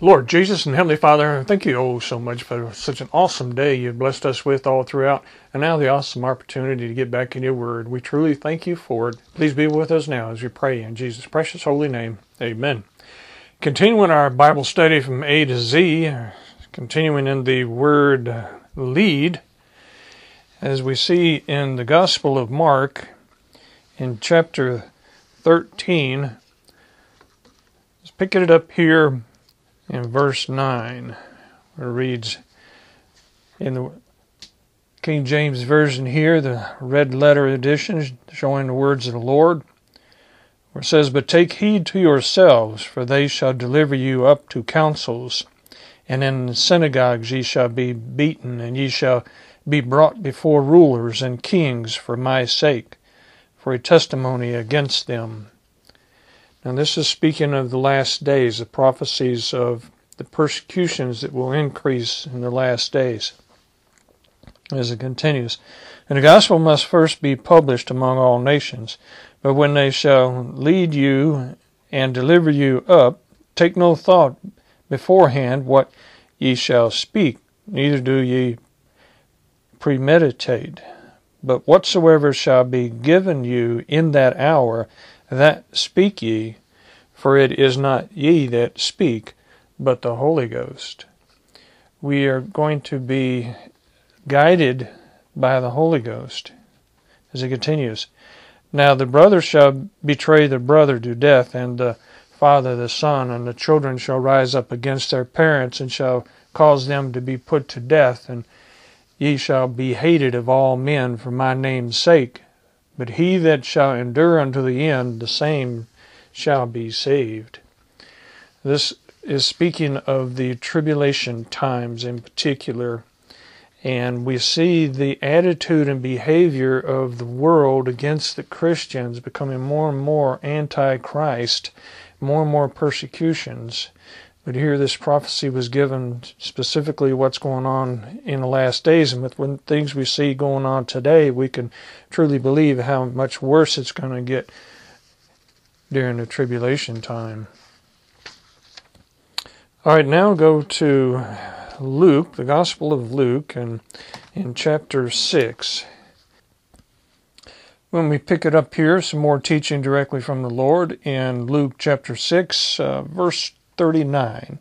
Lord Jesus and Heavenly Father, thank you oh so much for such an awesome day you've blessed us with all throughout, and now the awesome opportunity to get back in your word. We truly thank you for it. Please be with us now as we pray in Jesus' precious holy name. Amen. Continuing our Bible study from A to Z, continuing in the word lead, as we see in the Gospel of Mark in chapter 13. Let's pick it up here in verse 9, where it reads in the King James Version here, the red letter edition showing the words of the Lord, where it says, But take heed to yourselves, for they shall deliver you up to councils, and in synagogues ye shall be beaten, and ye shall be brought before rulers and kings for my sake, for a testimony against them. Now, this is speaking of the last days, the prophecies of the persecutions that will increase in the last days. As it continues, and the gospel must first be published among all nations, but when they shall lead you and deliver you up, take no thought beforehand what ye shall speak, neither do ye premeditate. But whatsoever shall be given you in that hour, that speak ye, for it is not ye that speak, but the Holy Ghost. We are going to be guided by the Holy Ghost. As it continues, Now the brother shall betray the brother to death, and the father the son, and the children shall rise up against their parents, and shall cause them to be put to death, and ye shall be hated of all men for my name's sake. But he that shall endure unto the end, the same shall be saved. This is speaking of the tribulation times in particular. And we see the attitude and behavior of the world against the Christians becoming more and more anti Christ, more and more persecutions. But here, this prophecy was given specifically what's going on in the last days, and with when things we see going on today, we can truly believe how much worse it's going to get during the tribulation time. All right, now go to Luke, the Gospel of Luke, and in chapter 6. When we pick it up here, some more teaching directly from the Lord in Luke chapter 6, uh, verse 39.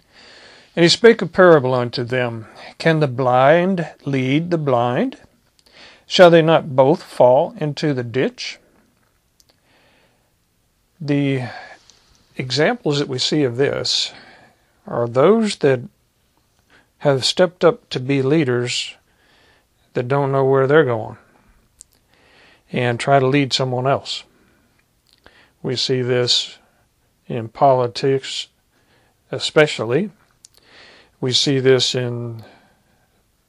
And he spake a parable unto them Can the blind lead the blind? Shall they not both fall into the ditch? The examples that we see of this are those that have stepped up to be leaders that don't know where they're going and try to lead someone else. We see this in politics especially. We see this in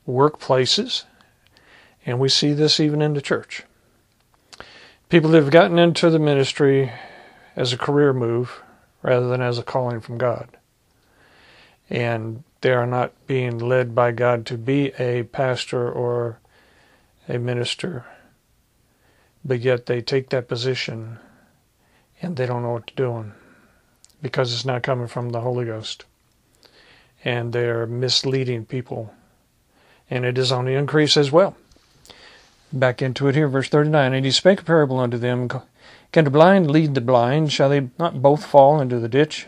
workplaces, and we see this even in the church. People that have gotten into the ministry as a career move rather than as a calling from God. And they are not being led by God to be a pastor or a minister, but yet they take that position and they don't know what they're doing because it's not coming from the Holy Ghost. And they're misleading people. And it is on the increase as well. Back into it here, verse 39. And he spake a parable unto them Can the blind lead the blind? Shall they not both fall into the ditch?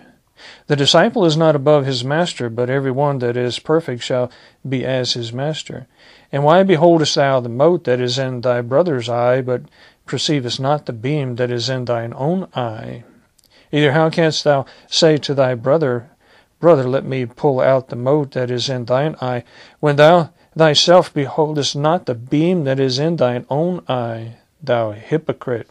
The disciple is not above his master, but every one that is perfect shall be as his master. And why beholdest thou the mote that is in thy brother's eye, but perceivest not the beam that is in thine own eye? Either how canst thou say to thy brother, Brother, let me pull out the mote that is in thine eye, when thou thyself beholdest not the beam that is in thine own eye, thou hypocrite?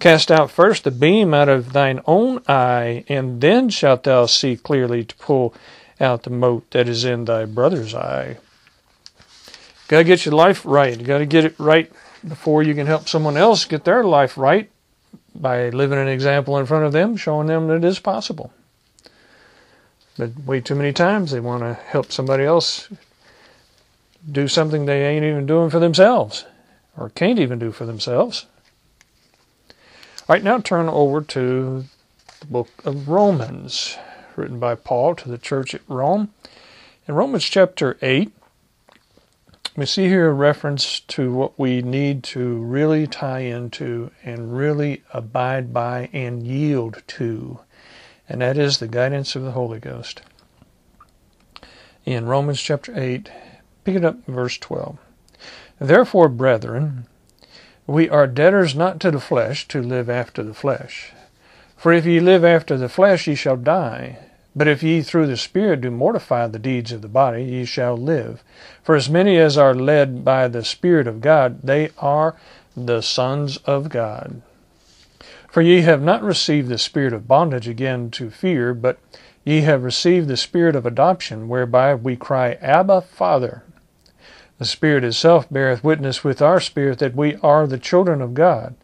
Cast out first the beam out of thine own eye, and then shalt thou see clearly to pull out the mote that is in thy brother's eye. Got to get your life right. You got to get it right before you can help someone else get their life right by living an example in front of them, showing them that it is possible. But way too many times they want to help somebody else do something they ain't even doing for themselves or can't even do for themselves. All right, now turn over to the book of Romans. written by Paul to the church at Rome. In Romans chapter 8, we see here a reference to what we need to really tie into and really abide by and yield to, and that is the guidance of the Holy Ghost. In Romans chapter 8, pick it up verse 12. Therefore, brethren, we are debtors not to the flesh to live after the flesh. For if ye live after the flesh, ye shall die. But if ye through the Spirit do mortify the deeds of the body, ye shall live. For as many as are led by the Spirit of God, they are the sons of God. For ye have not received the spirit of bondage again to fear, but ye have received the spirit of adoption, whereby we cry, Abba, Father. The Spirit itself beareth witness with our spirit that we are the children of God.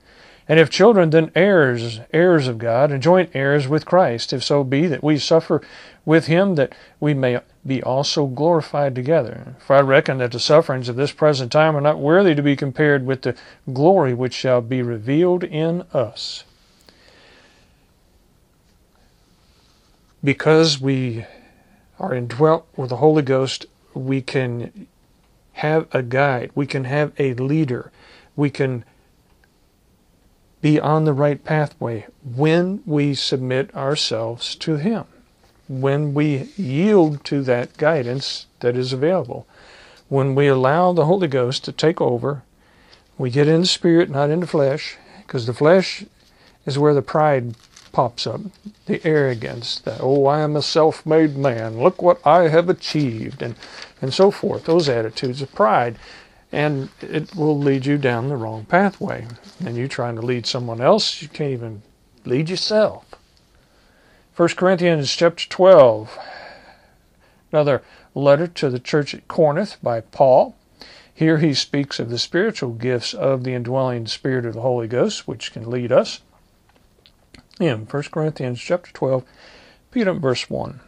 And if children, then heirs, heirs of God, and joint heirs with Christ, if so be that we suffer with him, that we may be also glorified together. For I reckon that the sufferings of this present time are not worthy to be compared with the glory which shall be revealed in us. Because we are indwelt with the Holy Ghost, we can have a guide, we can have a leader, we can be on the right pathway when we submit ourselves to Him, when we yield to that guidance that is available, when we allow the Holy Ghost to take over. We get in the spirit, not in the flesh, because the flesh is where the pride pops up, the arrogance, that, oh, I am a self made man, look what I have achieved, and, and so forth, those attitudes of pride and it will lead you down the wrong pathway. And you trying to lead someone else, you can't even lead yourself. 1 Corinthians chapter 12, another letter to the church at Corinth by Paul. Here he speaks of the spiritual gifts of the indwelling Spirit of the Holy Ghost, which can lead us. In 1 Corinthians chapter 12, Peter verse 1.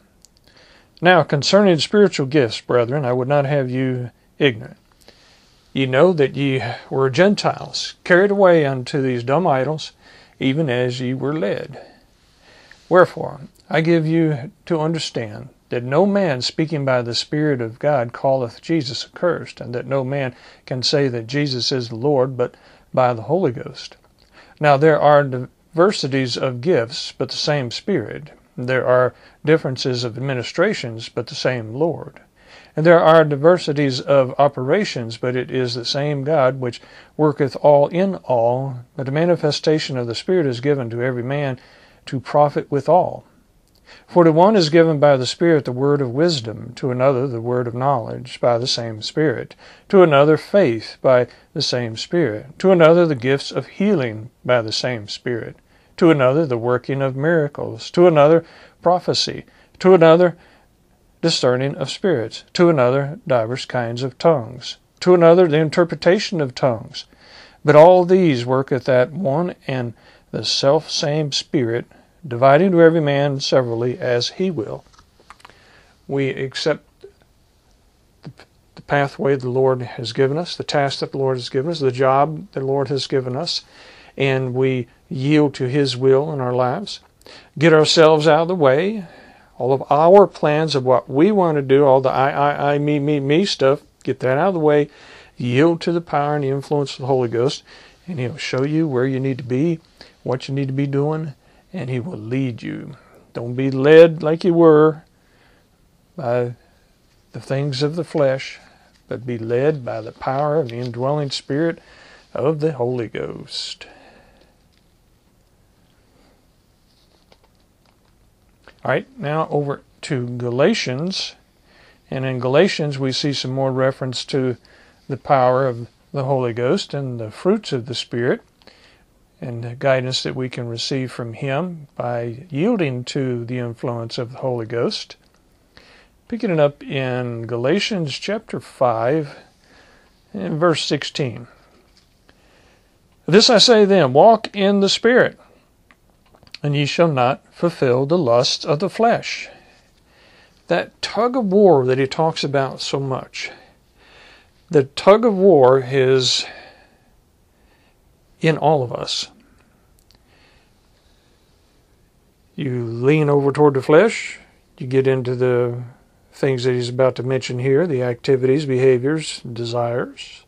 Now concerning spiritual gifts, brethren, I would not have you ignorant. Ye know that ye were Gentiles, carried away unto these dumb idols, even as ye were led. Wherefore, I give you to understand that no man speaking by the Spirit of God calleth Jesus accursed, and that no man can say that Jesus is the Lord but by the Holy Ghost. Now there are diversities of gifts, but the same Spirit. There are differences of administrations, but the same Lord. And there are diversities of operations, but it is the same God which worketh all in all. But the manifestation of the Spirit is given to every man to profit withal. For to one is given by the Spirit the word of wisdom, to another the word of knowledge by the same Spirit, to another faith by the same Spirit, to another the gifts of healing by the same Spirit, to another the working of miracles, to another prophecy, to another discerning of spirits, to another divers kinds of tongues, to another the interpretation of tongues. But all these worketh that one and the self same Spirit, dividing to every man severally as he will. We accept the pathway the Lord has given us, the task that the Lord has given us, the job the Lord has given us, and we yield to His will in our lives. Get ourselves out of the way, all of our plans of what we want to do, all the I, I, I, me, me, me stuff, get that out of the way, yield to the power and the influence of the Holy Ghost, and He'll show you where you need to be, what you need to be doing, and He will lead you. Don't be led like you were by the things of the flesh, but be led by the power of the indwelling Spirit of the Holy Ghost. All right, now over to Galatians. And in Galatians, we see some more reference to the power of the Holy Ghost and the fruits of the Spirit and the guidance that we can receive from Him by yielding to the influence of the Holy Ghost. Picking it up in Galatians chapter 5 and verse 16. This I say then, walk in the Spirit and ye shall not fulfill the lusts of the flesh. That tug of war that he talks about so much, the tug of war is in all of us. You lean over toward the flesh, You get into the things that he's about to mention here the activities, behaviors, desires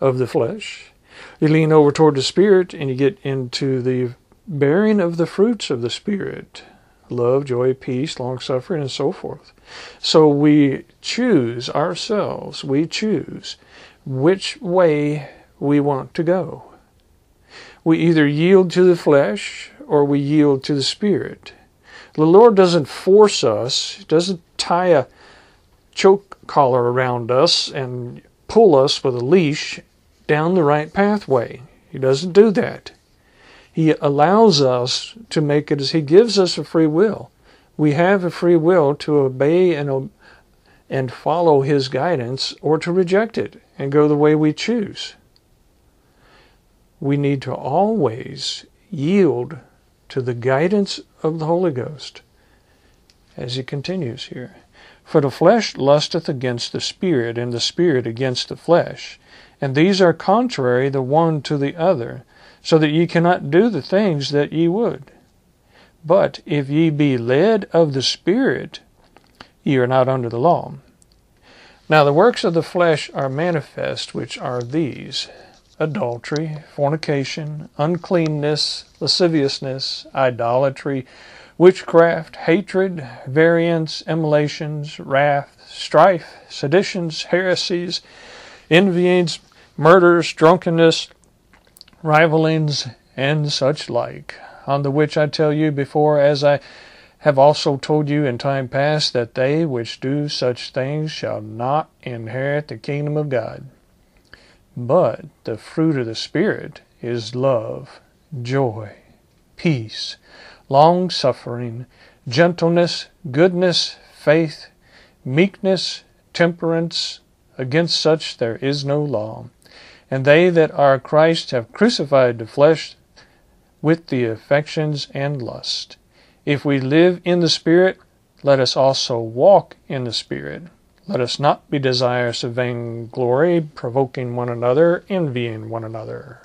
of the flesh. You lean over toward the Spirit and you get into the bearing of the fruits of the Spirit love, joy, peace, long suffering, and so forth. So we choose ourselves, we choose which way we want to go. We either yield to the flesh or we yield to the Spirit. The Lord doesn't force us, doesn't tie a choke collar around us and pull us with a leash down the right pathway. He doesn't do that. He allows us to make it as He gives us a free will. We have a free will to obey and, and follow His guidance or to reject it and go the way we choose. We need to always yield to the guidance of the Holy Ghost as he continues here. For the flesh lusteth against the Spirit, and the Spirit against the flesh. And these are contrary the one to the other, so that ye cannot do the things that ye would. But if ye be led of the Spirit, ye are not under the law. Now the works of the flesh are manifest, which are these adultery, fornication, uncleanness, lasciviousness, idolatry, witchcraft, hatred, variance, emulations, wrath, strife, seditions, heresies, envyings, murders, drunkenness, rivalings, and such like, on the which I tell you before, as I have also told you in time past, that they which do such things shall not inherit the kingdom of God. But the fruit of the Spirit is love, joy, peace, long suffering, gentleness, goodness, faith, meekness, temperance. Against such there is no law. And they that are Christ have crucified the flesh with the affections and lust. If we live in the Spirit, let us also walk in the Spirit. Let us not be desirous of vainglory, provoking one another, envying one another.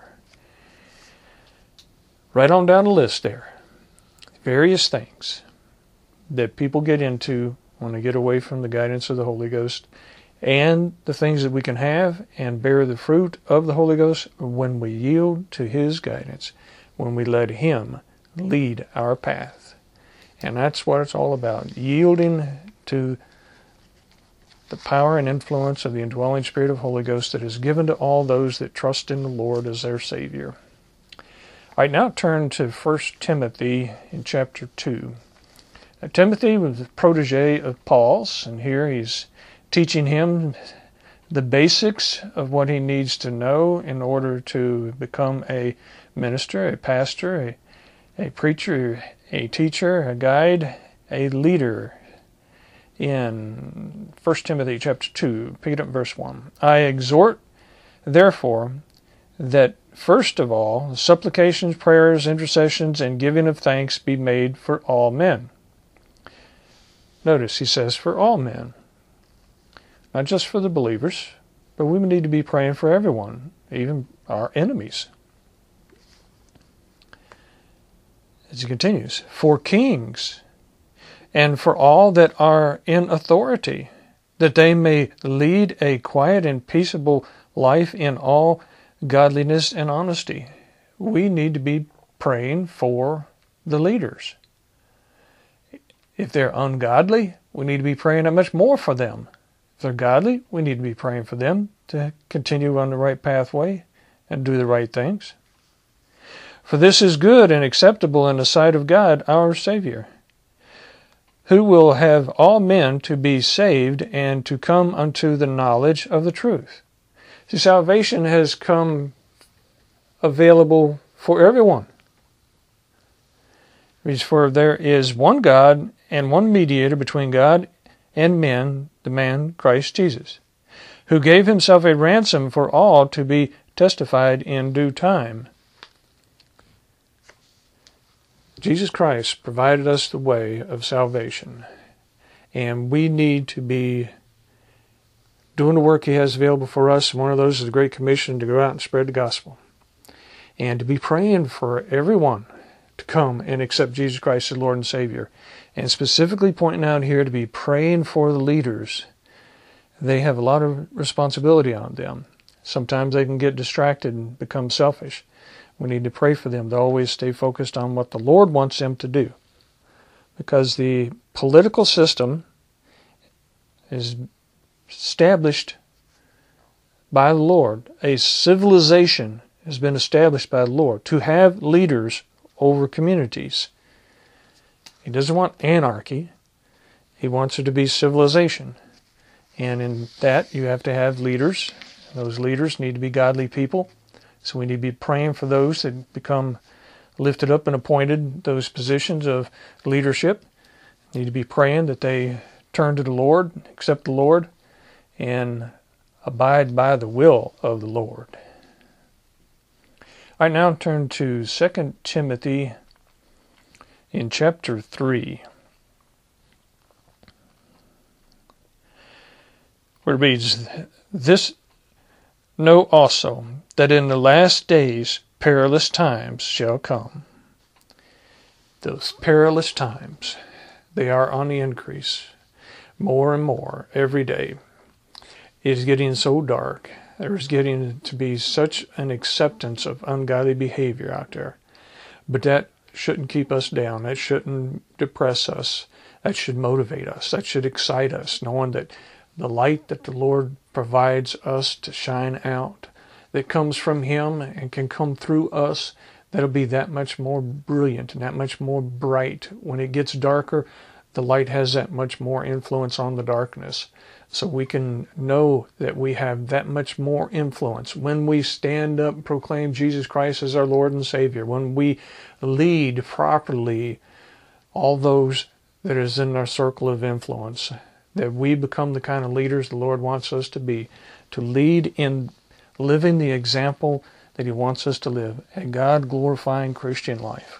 Right on down the list there. Various things that people get into when they get away from the guidance of the Holy Ghost, and the things that we can have and bear the fruit of the Holy Ghost when we yield to His guidance, when we let Him lead our path. And that's what it's all about yielding to the power and influence of the indwelling Spirit of Holy Ghost that is given to all those that trust in the Lord as their Savior. Right, now turn to 1 Timothy in chapter 2. Now, Timothy was a protege of Paul's, and here he's teaching him the basics of what he needs to know in order to become a minister, a pastor, a, a preacher, a teacher, a guide, a leader in 1 Timothy chapter 2, pick it up verse 1. I exhort, therefore, that first of all, supplications, prayers, intercessions, and giving of thanks be made for all men. Notice he says for all men, not just for the believers, but we need to be praying for everyone, even our enemies. As he continues, for kings and for all that are in authority, that they may lead a quiet and peaceable life in all godliness and honesty. We need to be praying for the leaders. If they're ungodly, we need to be praying that much more for them. If they're godly, we need to be praying for them to continue on the right pathway and do the right things. For this is good and acceptable in the sight of God our Savior who will have all men to be saved and to come unto the knowledge of the truth. See, salvation has come available for everyone. For there is one God and one mediator between God and men, the man Christ Jesus, who gave himself a ransom for all to be testified in due time. Jesus Christ provided us the way of salvation, and we need to be doing the work He has available for us. One of those is the Great Commission to go out and spread the gospel, and to be praying for everyone to come and accept Jesus Christ as Lord and Savior, and specifically pointing out here to be praying for the leaders. They have a lot of responsibility on them. Sometimes they can get distracted and become selfish. We need to pray for them to always stay focused on what the Lord wants them to do. Because the political system is established by the Lord. A civilization has been established by the Lord to have leaders over communities. He doesn't want anarchy. He wants it to be civilization. And in that, you have to have leaders. Those leaders need to be godly people. So we need to be praying for those that become lifted up and appointed those positions of leadership. Need to be praying that they turn to the Lord, accept the Lord, and abide by the will of the Lord. I now turn to 2 Timothy in chapter 3. Where it reads, This know also that in the last days perilous times shall come. Those perilous times, they are on the increase more and more every day. It is getting so dark. There is getting to be such an acceptance of ungodly behavior out there. But that shouldn't keep us down. That shouldn't depress us. That should motivate us. That should excite us, knowing that the light that the Lord provides us to shine out, that comes from Him and can come through us, that'll be that much more brilliant and that much more bright. When it gets darker, the light has that much more influence on the darkness. So we can know that we have that much more influence when we stand up and proclaim Jesus Christ as our Lord and Savior, when we lead properly all those that is in our circle of influence, that we become the kind of leaders the Lord wants us to be, to lead in living the example that He wants us to live, a God glorifying Christian life.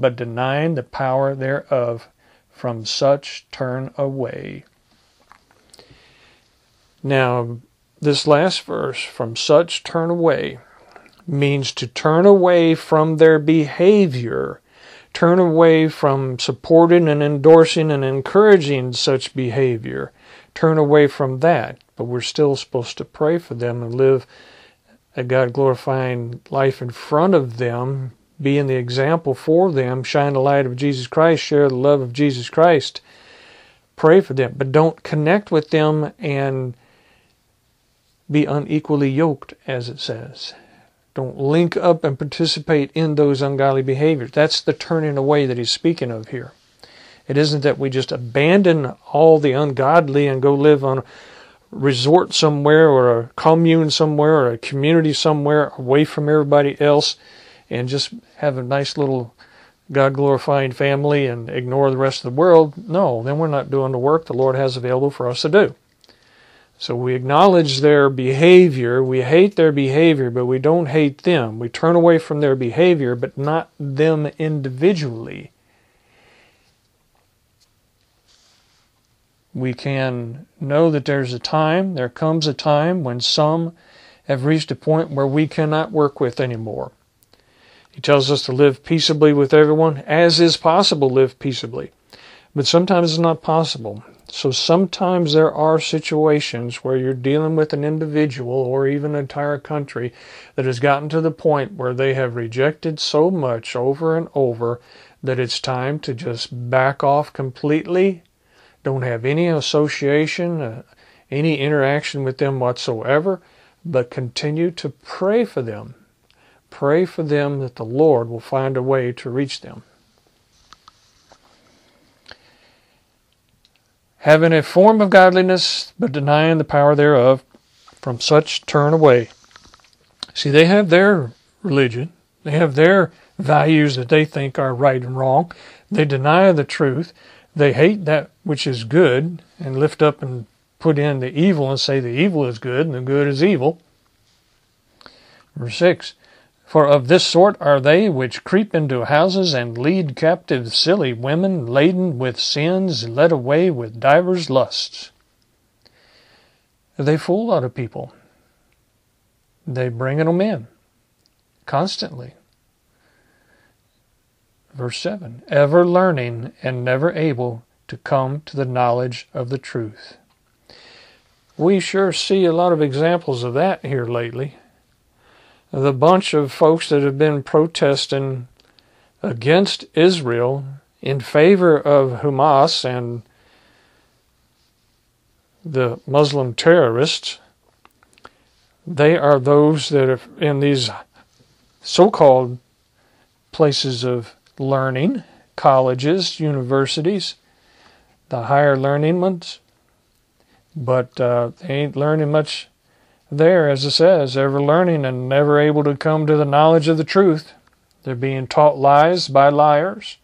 but denying the power thereof, from such turn away. Now, this last verse, from such turn away, means to turn away from their behavior, turn away from supporting and endorsing and encouraging such behavior, turn away from that. But we're still supposed to pray for them and live a God glorifying life in front of them being the example for them, shine the light of Jesus Christ, share the love of Jesus Christ, pray for them, but don't connect with them and be unequally yoked, as it says. Don't link up and participate in those ungodly behaviors. That's the turning away that he's speaking of here. It isn't that we just abandon all the ungodly and go live on a resort somewhere or a commune somewhere or a community somewhere away from everybody else and just have a nice little God glorifying family and ignore the rest of the world, no, then we're not doing the work the Lord has available for us to do. So we acknowledge their behavior, we hate their behavior, but we don't hate them. We turn away from their behavior, but not them individually. We can know that there's a time, there comes a time when some have reached a point where we cannot work with anymore. He tells us to live peaceably with everyone, as is possible, live peaceably. But sometimes it's not possible. So sometimes there are situations where you're dealing with an individual or even an entire country that has gotten to the point where they have rejected so much over and over that it's time to just back off completely. Don't have any association, uh, any interaction with them whatsoever, but continue to pray for them Pray for them that the Lord will find a way to reach them. Having a form of godliness, but denying the power thereof, from such turn away. See, they have their religion, they have their values that they think are right and wrong. They deny the truth. They hate that which is good and lift up and put in the evil and say the evil is good and the good is evil. Verse 6 For of this sort are they which creep into houses and lead captive silly women laden with sins, led away with divers lusts. They fool a lot of people. They bring them in constantly. Verse 7 Ever learning and never able to come to the knowledge of the truth. We sure see a lot of examples of that here lately. The bunch of folks that have been protesting against Israel in favor of Hamas and the Muslim terrorists, they are those that are in these so called places of learning, colleges, universities, the higher learning ones, but uh, they ain't learning much there, as it says, ever learning and never able to come to the knowledge of the truth. They're being taught lies by liars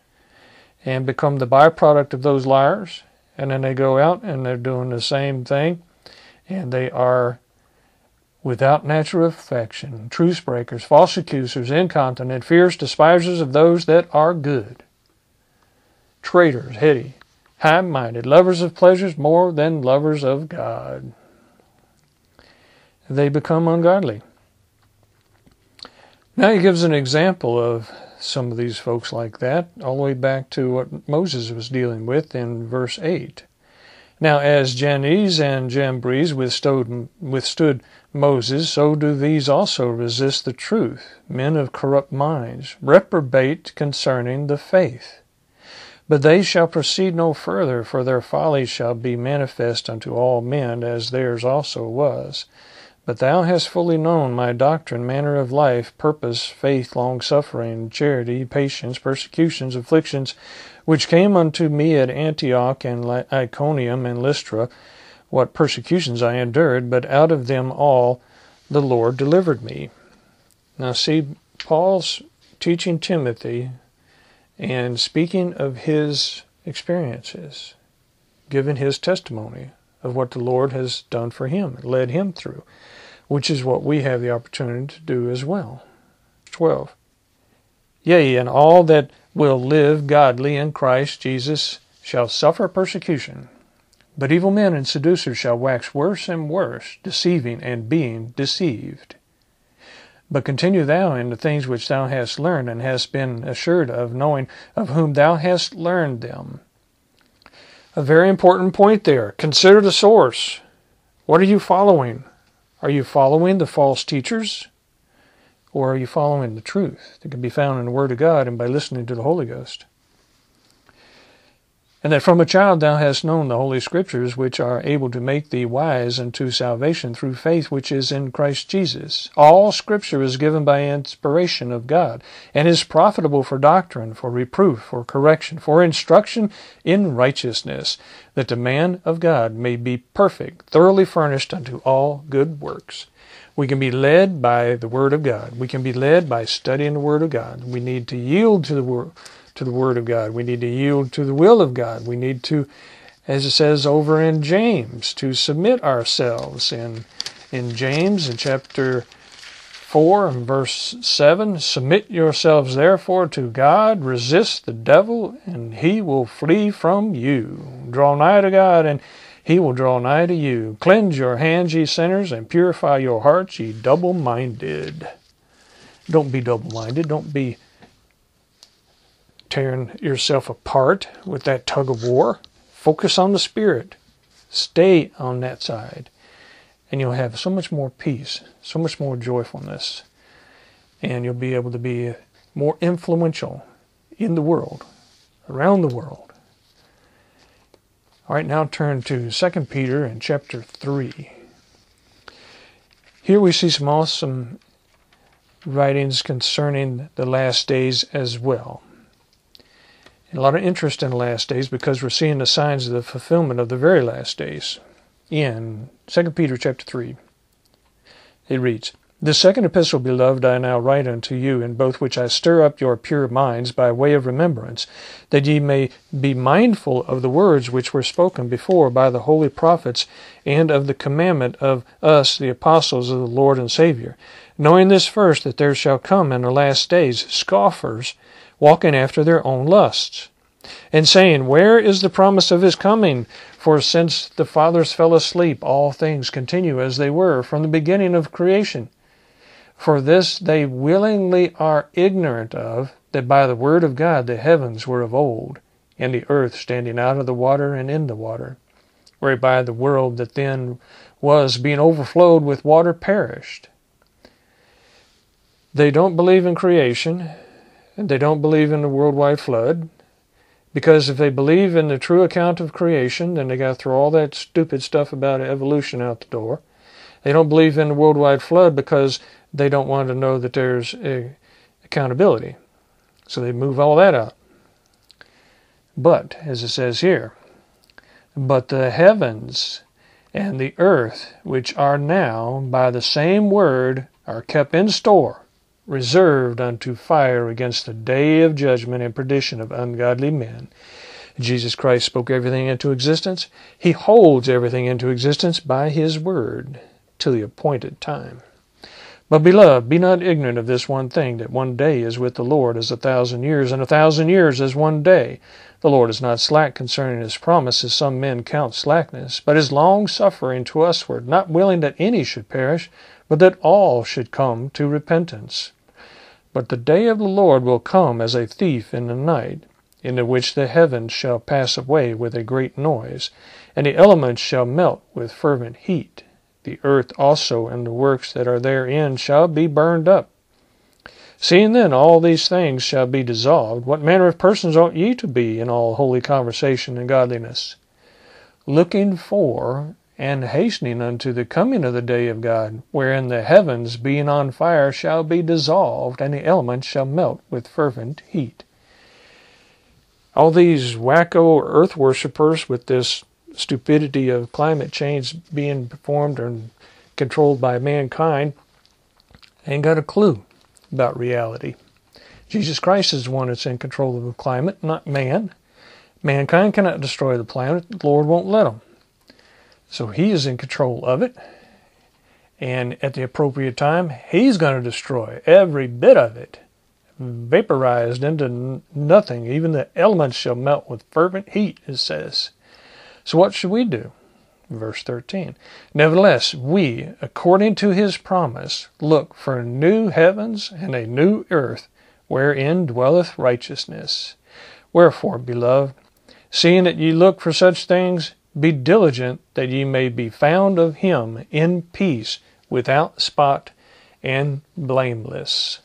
and become the byproduct of those liars. And then they go out and they're doing the same thing. And they are without natural affection, truce breakers, false accusers, incontinent, fierce despisers of those that are good, traitors, heady, high minded, lovers of pleasures more than lovers of God. They become ungodly. Now he gives an example of some of these folks like that, all the way back to what Moses was dealing with in verse 8. Now, as Jannes and Jambres withstood, withstood Moses, so do these also resist the truth, men of corrupt minds, reprobate concerning the faith. But they shall proceed no further, for their folly shall be manifest unto all men, as theirs also was. But thou hast fully known my doctrine, manner of life, purpose, faith, long suffering, charity, patience, persecutions, afflictions, which came unto me at Antioch and Iconium and Lystra, what persecutions I endured, but out of them all the Lord delivered me. Now, see, Paul's teaching Timothy and speaking of his experiences, giving his testimony of what the Lord has done for him, led him through which is what we have the opportunity to do as well. 12. Yea, and all that will live godly in Christ Jesus shall suffer persecution. But evil men and seducers shall wax worse and worse, deceiving and being deceived. But continue thou in the things which thou hast learned and hast been assured of, knowing of whom thou hast learned them. A very important point there. Consider the source. What are you following? Are you following the false teachers? Or are you following the truth that can be found in the Word of God and by listening to the Holy Ghost? And that from a child thou hast known the Holy Scriptures, which are able to make thee wise unto salvation through faith which is in Christ Jesus. All Scripture is given by inspiration of God, and is profitable for doctrine, for reproof, for correction, for instruction in righteousness, that the man of God may be perfect, thoroughly furnished unto all good works. We can be led by the Word of God. We can be led by studying the Word of God. We need to yield to the Word to the Word of God. We need to yield to the will of God. We need to, as it says over in James, to submit ourselves. In, in James, in chapter 4 and verse 7, submit yourselves therefore to God, resist the devil, and he will flee from you. Draw nigh to God, and he will draw nigh to you. Cleanse your hands, ye sinners, and purify your hearts, ye double minded. Don't be double minded. Don't be tearing yourself apart with that tug of war. Focus on the Spirit. Stay on that side. And you'll have so much more peace, so much more joyfulness. And you'll be able to be more influential in the world, around the world. All right, now turn to 2 Peter in chapter 3. Here we see some awesome writings concerning the last days as well a lot of interest in the last days because we're seeing the signs of the fulfillment of the very last days. In 2 Peter chapter 3, it reads, The second epistle, beloved, I now write unto you, in both which I stir up your pure minds by way of remembrance, that ye may be mindful of the words which were spoken before by the holy prophets, and of the commandment of us, the apostles of the Lord and Savior, knowing this first, that there shall come in the last days scoffers, walking after their own lusts, and saying, Where is the promise of his coming? For since the fathers fell asleep, all things continue as they were from the beginning of creation. For this they willingly are ignorant of, that by the word of God the heavens were of old, and the earth standing out of the water and in the water, whereby the world that then was, being overflowed with water, perished. They don't believe in creation, they don't believe in the worldwide flood, because if they believe in the true account of creation, then they got to throw all that stupid stuff about evolution out the door. They don't believe in the worldwide flood because they don't want to know that there's accountability. So they move all that out. But, as it says here, but the heavens and the earth, which are now by the same word, are kept in store, reserved unto fire against the day of judgment and perdition of ungodly men. Jesus Christ spoke everything into existence. He holds everything into existence by His word till the appointed time. But, beloved, be not ignorant of this one thing, that one day is with the Lord as a thousand years, and a thousand years as one day. The Lord is not slack concerning his promise, as some men count slackness, but is long suffering to usward, not willing that any should perish, but that all should come to repentance. But the day of the Lord will come as a thief in the night, in the which the heavens shall pass away with a great noise, and the elements shall melt with fervent heat the earth also and the works that are therein shall be burned up. Seeing then all these things shall be dissolved, what manner of persons ought ye to be in all holy conversation and godliness? Looking for and hastening unto the coming of the day of God, wherein the heavens, being on fire, shall be dissolved, and the elements shall melt with fervent heat. All these wacko earth worshippers with this stupidity of climate change being performed and controlled by mankind ain't got a clue about reality. Jesus Christ is the one that's in control of the climate, not man. Mankind cannot destroy the planet. The Lord won't let them. So he is in control of it. And at the appropriate time, he's going to destroy every bit of it, vaporized into nothing. Even the elements shall melt with fervent heat, it says. So what should we do? Verse 13. Nevertheless, we, according to his promise, look for new heavens and a new earth wherein dwelleth righteousness. Wherefore, beloved, seeing that ye look for such things, be diligent that ye may be found of him in peace, without spot and blameless.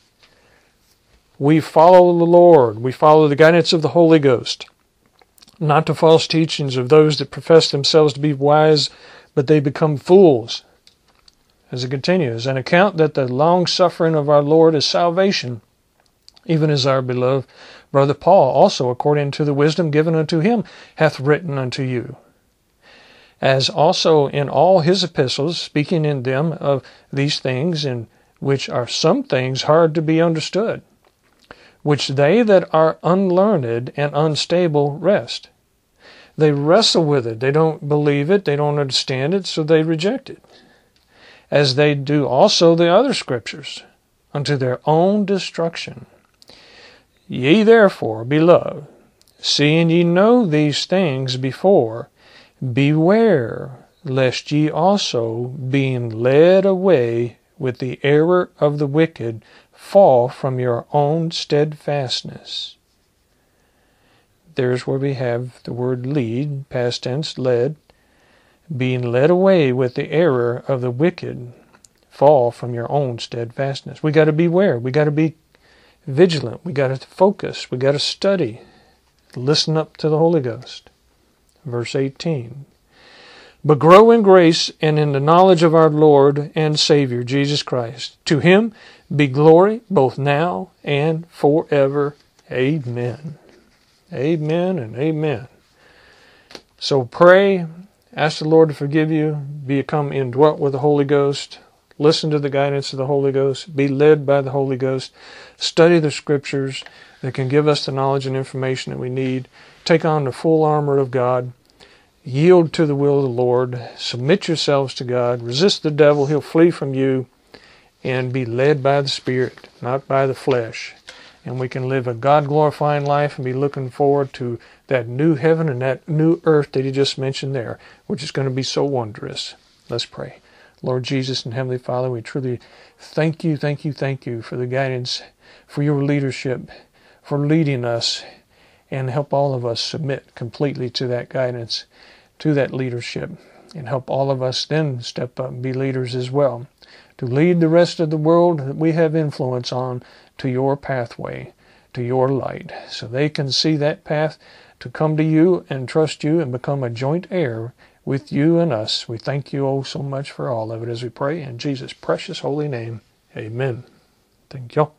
We follow the Lord. We follow the guidance of the Holy Ghost not to false teachings of those that profess themselves to be wise, but they become fools. As it continues, an account that the long suffering of our Lord is salvation, even as our beloved brother Paul also, according to the wisdom given unto him, hath written unto you. As also in all his epistles, speaking in them of these things, in which are some things hard to be understood, which they that are unlearned and unstable wrest. They wrestle with it. They don't believe it. They don't understand it, so they reject it. As they do also the other scriptures, unto their own destruction. Ye therefore, beloved, seeing ye know these things before, beware lest ye also, being led away with the error of the wicked, fall from your own steadfastness. There's where we have the word lead, past tense, led, being led away with the error of the wicked, fall from your own steadfastness. We got to beware. We got to be vigilant. We got to focus. We got to study. Listen up to the Holy Ghost. Verse 18. But grow in grace and in the knowledge of our Lord and Savior Jesus Christ. To him be glory both now and forever. Amen. Amen and amen. So pray, ask the Lord to forgive you, become indwelt with the Holy Ghost, Listen to the guidance of the Holy Ghost. Be led by the Holy Ghost. Study the scriptures that can give us the knowledge and information that we need. Take on the full armor of God. Yield to the will of the Lord. Submit yourselves to God. Resist the devil. He'll flee from you. And be led by the Spirit, not by the flesh. And we can live a God glorifying life and be looking forward to that new heaven and that new earth that he just mentioned there, which is going to be so wondrous. Let's pray. Lord Jesus and Heavenly Father, we truly thank you, thank you, thank you for the guidance, for your leadership, for leading us, and help all of us submit completely to that guidance, to that leadership, and help all of us then step up and be leaders as well, to lead the rest of the world that we have influence on to your pathway, to your light, so they can see that path to come to you and trust you and become a joint heir with you and us. We thank you oh so much for all of it as we pray in Jesus' precious holy name. Amen. Thank you.